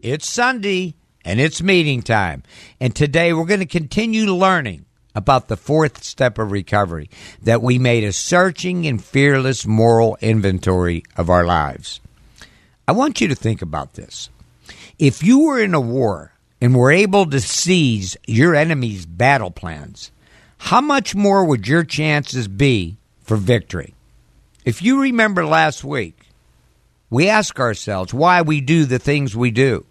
It's Sunday and it's meeting time. And today we're going to continue learning about the fourth step of recovery that we made a searching and fearless moral inventory of our lives. I want you to think about this. If you were in a war and were able to seize your enemy's battle plans, how much more would your chances be for victory? If you remember last week, we ask ourselves why we do the things we do,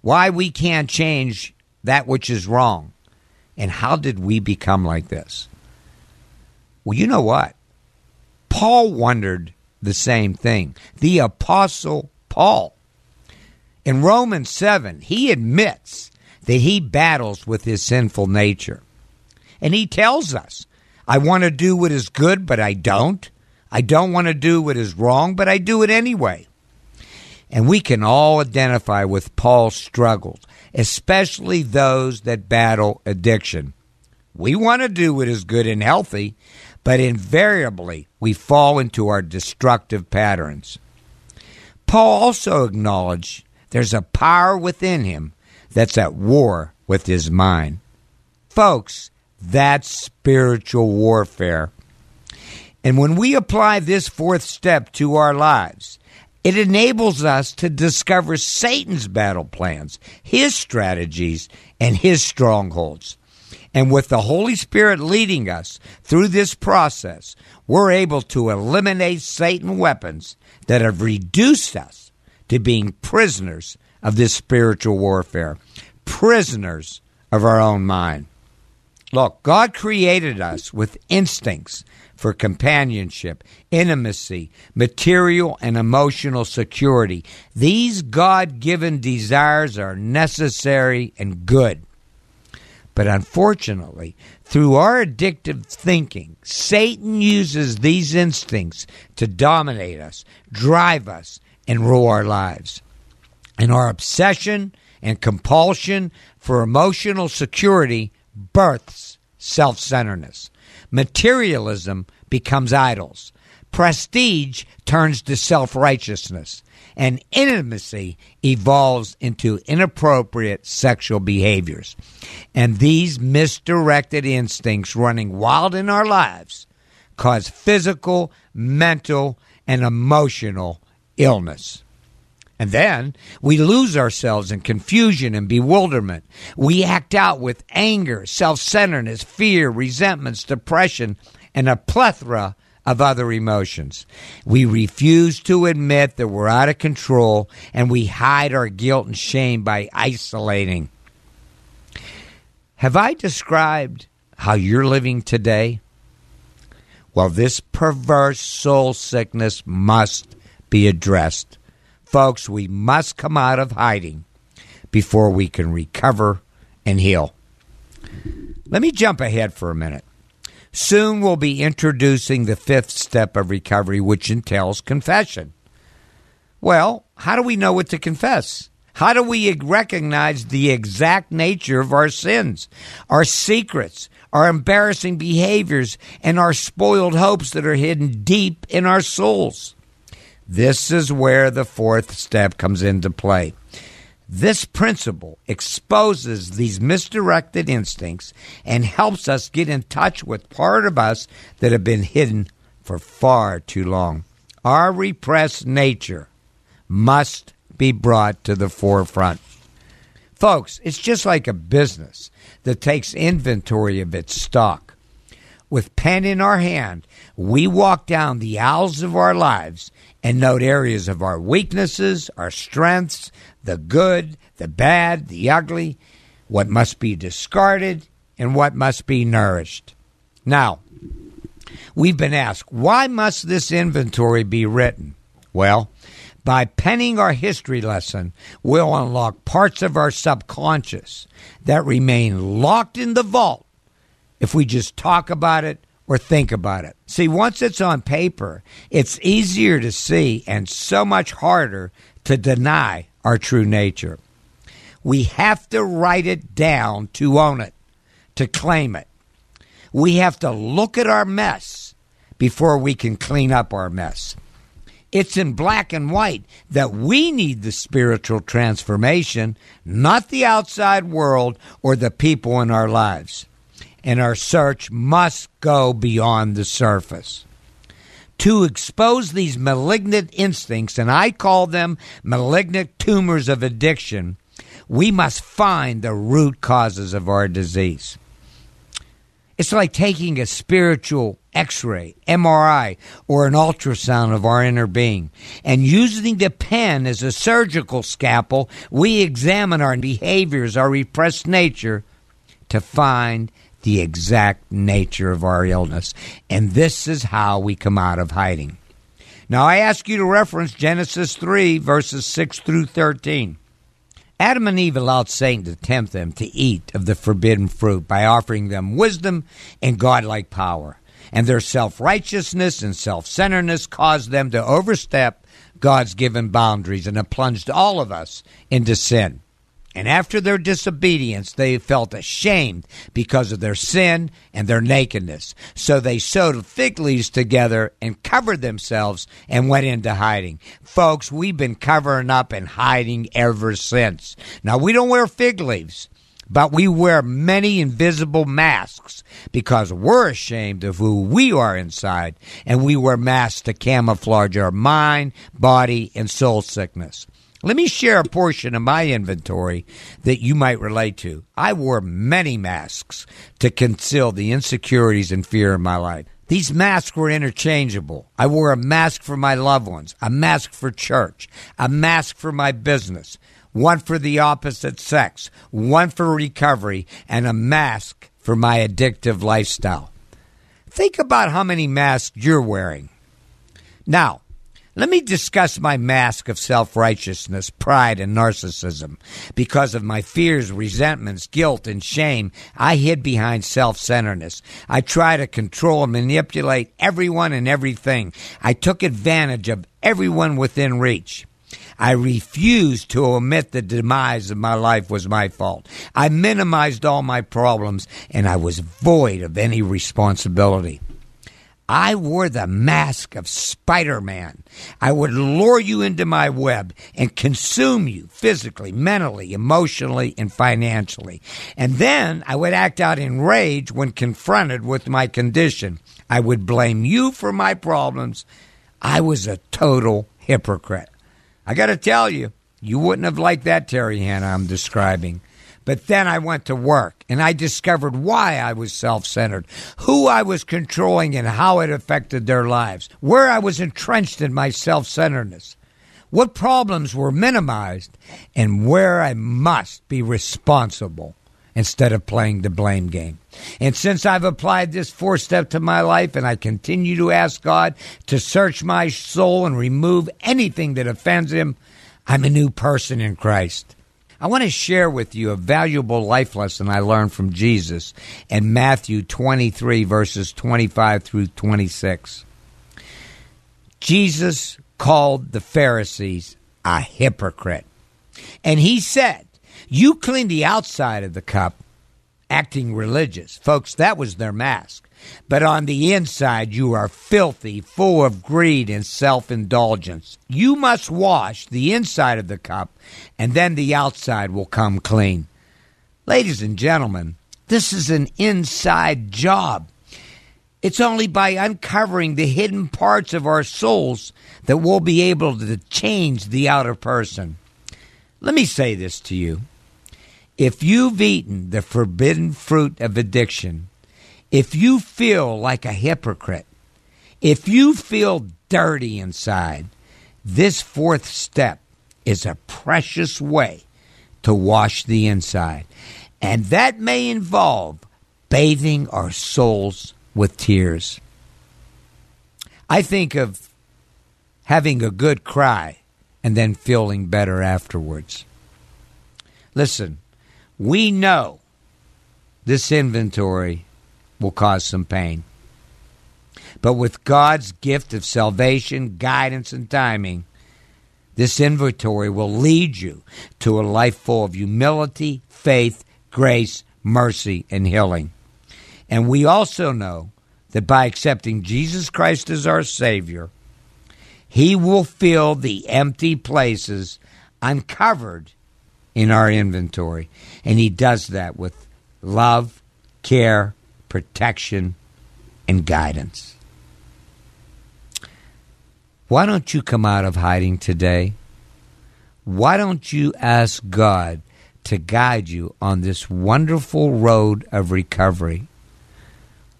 why we can't change that which is wrong, and how did we become like this? Well, you know what? Paul wondered the same thing. The Apostle Paul. In Romans 7, he admits that he battles with his sinful nature. And he tells us, I want to do what is good, but I don't. I don't want to do what is wrong, but I do it anyway. And we can all identify with Paul's struggles, especially those that battle addiction. We want to do what is good and healthy, but invariably we fall into our destructive patterns. Paul also acknowledged there's a power within him that's at war with his mind. Folks, that's spiritual warfare. And when we apply this fourth step to our lives, it enables us to discover Satan's battle plans, his strategies, and his strongholds. And with the Holy Spirit leading us through this process, we're able to eliminate Satan weapons that have reduced us to being prisoners of this spiritual warfare, prisoners of our own mind. Look, God created us with instincts for companionship, intimacy, material and emotional security. These God given desires are necessary and good. But unfortunately, through our addictive thinking, Satan uses these instincts to dominate us, drive us, and rule our lives. And our obsession and compulsion for emotional security births self centeredness. Materialism becomes idols. Prestige turns to self righteousness. And intimacy evolves into inappropriate sexual behaviors. And these misdirected instincts running wild in our lives cause physical, mental, and emotional illness. And then we lose ourselves in confusion and bewilderment. We act out with anger, self centeredness, fear, resentments, depression, and a plethora of other emotions. We refuse to admit that we're out of control and we hide our guilt and shame by isolating. Have I described how you're living today? Well, this perverse soul sickness must be addressed. Folks, we must come out of hiding before we can recover and heal. Let me jump ahead for a minute. Soon we'll be introducing the fifth step of recovery, which entails confession. Well, how do we know what to confess? How do we recognize the exact nature of our sins, our secrets, our embarrassing behaviors, and our spoiled hopes that are hidden deep in our souls? This is where the fourth step comes into play. This principle exposes these misdirected instincts and helps us get in touch with part of us that have been hidden for far too long. Our repressed nature must be brought to the forefront. Folks, it's just like a business that takes inventory of its stock. With pen in our hand, we walk down the aisles of our lives and note areas of our weaknesses, our strengths, the good, the bad, the ugly, what must be discarded, and what must be nourished. Now, we've been asked, why must this inventory be written? Well, By penning our history lesson, we'll unlock parts of our subconscious that remain locked in the vault if we just talk about it or think about it. See, once it's on paper, it's easier to see and so much harder to deny our true nature. We have to write it down to own it, to claim it. We have to look at our mess before we can clean up our mess. It's in black and white that we need the spiritual transformation, not the outside world or the people in our lives. And our search must go beyond the surface. To expose these malignant instincts, and I call them malignant tumors of addiction, we must find the root causes of our disease. It's like taking a spiritual x ray, MRI, or an ultrasound of our inner being. And using the pen as a surgical scalpel, we examine our behaviors, our repressed nature, to find the exact nature of our illness. And this is how we come out of hiding. Now, I ask you to reference Genesis 3, verses 6 through 13. Adam and Eve allowed Satan to tempt them to eat of the forbidden fruit by offering them wisdom and godlike power. And their self righteousness and self centeredness caused them to overstep God's given boundaries and have plunged all of us into sin. And after their disobedience, they felt ashamed because of their sin and their nakedness. So they sewed fig leaves together and covered themselves and went into hiding. Folks, we've been covering up and hiding ever since. Now, we don't wear fig leaves. But we wear many invisible masks because we're ashamed of who we are inside, and we wear masks to camouflage our mind, body, and soul sickness. Let me share a portion of my inventory that you might relate to. I wore many masks to conceal the insecurities and fear in my life. These masks were interchangeable. I wore a mask for my loved ones, a mask for church, a mask for my business, one for the opposite sex, one for recovery, and a mask for my addictive lifestyle. Think about how many masks you're wearing. Now, let me discuss my mask of self righteousness, pride, and narcissism. Because of my fears, resentments, guilt, and shame, I hid behind self centeredness. I tried to control and manipulate everyone and everything. I took advantage of everyone within reach. I refused to admit the demise of my life was my fault. I minimized all my problems and I was void of any responsibility. I wore the mask of Spider Man. I would lure you into my web and consume you physically, mentally, emotionally, and financially. And then I would act out in rage when confronted with my condition. I would blame you for my problems. I was a total hypocrite. I got to tell you, you wouldn't have liked that Terry Hanna I'm describing. But then I went to work and I discovered why I was self centered, who I was controlling, and how it affected their lives, where I was entrenched in my self centeredness, what problems were minimized, and where I must be responsible instead of playing the blame game. And since I've applied this four step to my life and I continue to ask God to search my soul and remove anything that offends Him, I'm a new person in Christ. I want to share with you a valuable life lesson I learned from Jesus in Matthew 23, verses 25 through 26. Jesus called the Pharisees a hypocrite. And he said, You clean the outside of the cup, acting religious. Folks, that was their mask. But on the inside, you are filthy, full of greed and self indulgence. You must wash the inside of the cup, and then the outside will come clean. Ladies and gentlemen, this is an inside job. It's only by uncovering the hidden parts of our souls that we'll be able to change the outer person. Let me say this to you. If you've eaten the forbidden fruit of addiction, if you feel like a hypocrite, if you feel dirty inside, this fourth step is a precious way to wash the inside. And that may involve bathing our souls with tears. I think of having a good cry and then feeling better afterwards. Listen, we know this inventory will cause some pain. But with God's gift of salvation, guidance, and timing, this inventory will lead you to a life full of humility, faith, grace, mercy, and healing. And we also know that by accepting Jesus Christ as our Savior, He will fill the empty places uncovered in our inventory. And He does that with love, care, protection, and guidance. Why don't you come out of hiding today? Why don't you ask God to guide you on this wonderful road of recovery?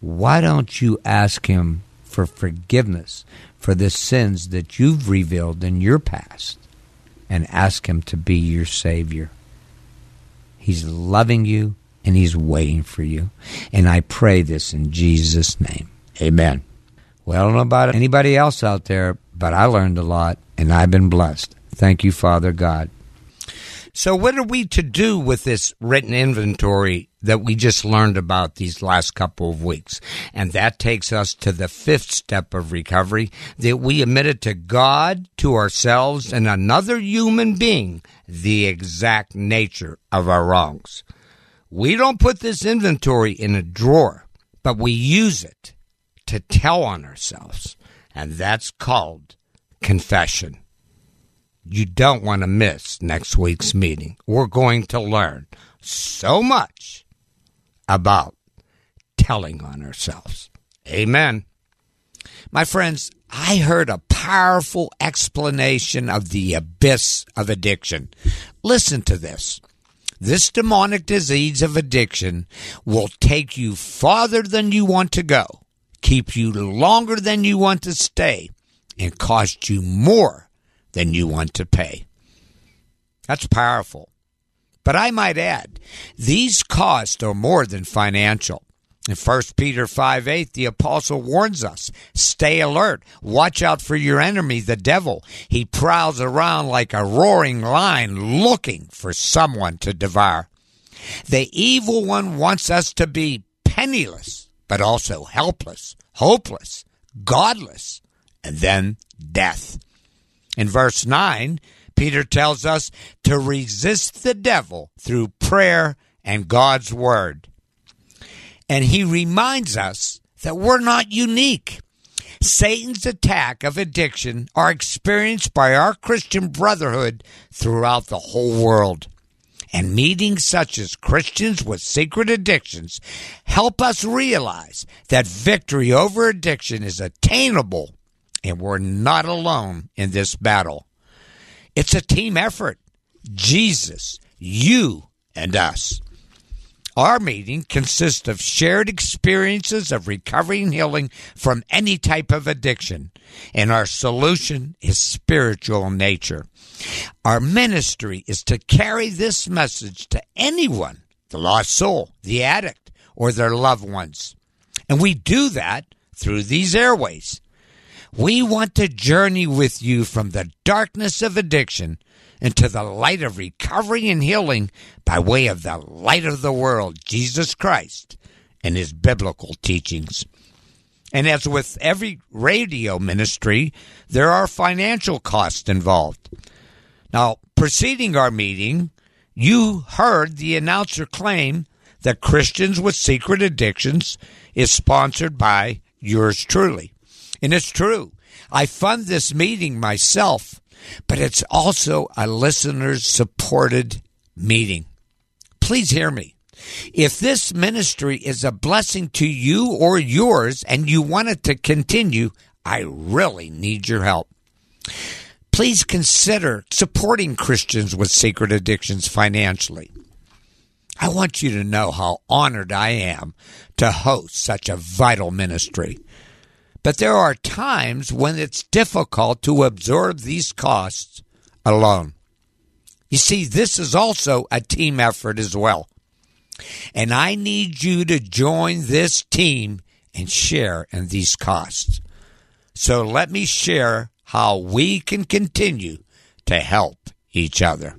Why don't you ask Him for forgiveness for the sins that you've revealed in your past and ask Him to be your Savior? He's loving you and He's waiting for you. And I pray this in Jesus' name. Amen. Well, I don't know about anybody else out there, but I learned a lot and I've been blessed. Thank you, Father God. So, what are we to do with this written inventory that we just learned about these last couple of weeks? And that takes us to the fifth step of recovery that we admitted to God, to ourselves, and another human being the exact nature of our wrongs. We don't put this inventory in a drawer, but we use it to tell on ourselves. And that's called confession. You don't want to miss next week's meeting. We're going to learn so much about telling on ourselves. Amen. My friends, I heard a powerful explanation of the abyss of addiction. Listen to this. This demonic disease of addiction will take you farther than you want to go, keep you longer than you want to stay, and cost you more than you want to pay. That's powerful. But I might add, these costs are more than financial. In 1 Peter 5 8, the apostle warns us stay alert, watch out for your enemy, the devil. He prowls around like a roaring lion looking for someone to devour. The evil one wants us to be penniless, but also helpless, hopeless, godless, and then death. In verse 9, Peter tells us to resist the devil through prayer and God's word. And he reminds us that we're not unique. Satan's attack of addiction are experienced by our Christian brotherhood throughout the whole world. And meetings such as Christians with Secret Addictions help us realize that victory over addiction is attainable and we're not alone in this battle. It's a team effort. Jesus, you, and us. Our meeting consists of shared experiences of recovery and healing from any type of addiction, and our solution is spiritual in nature. Our ministry is to carry this message to anyone, the lost soul, the addict, or their loved ones. And we do that through these airways. We want to journey with you from the darkness of addiction into the light of recovery and healing by way of the light of the world, Jesus Christ, and his biblical teachings. And as with every radio ministry, there are financial costs involved. Now, preceding our meeting, you heard the announcer claim that Christians with Secret Addictions is sponsored by yours truly. And it's true. I fund this meeting myself but it's also a listener supported meeting. Please hear me. If this ministry is a blessing to you or yours and you want it to continue, I really need your help. Please consider supporting Christians with secret addictions financially. I want you to know how honored I am to host such a vital ministry. But there are times when it's difficult to absorb these costs alone. You see, this is also a team effort as well. And I need you to join this team and share in these costs. So let me share how we can continue to help each other.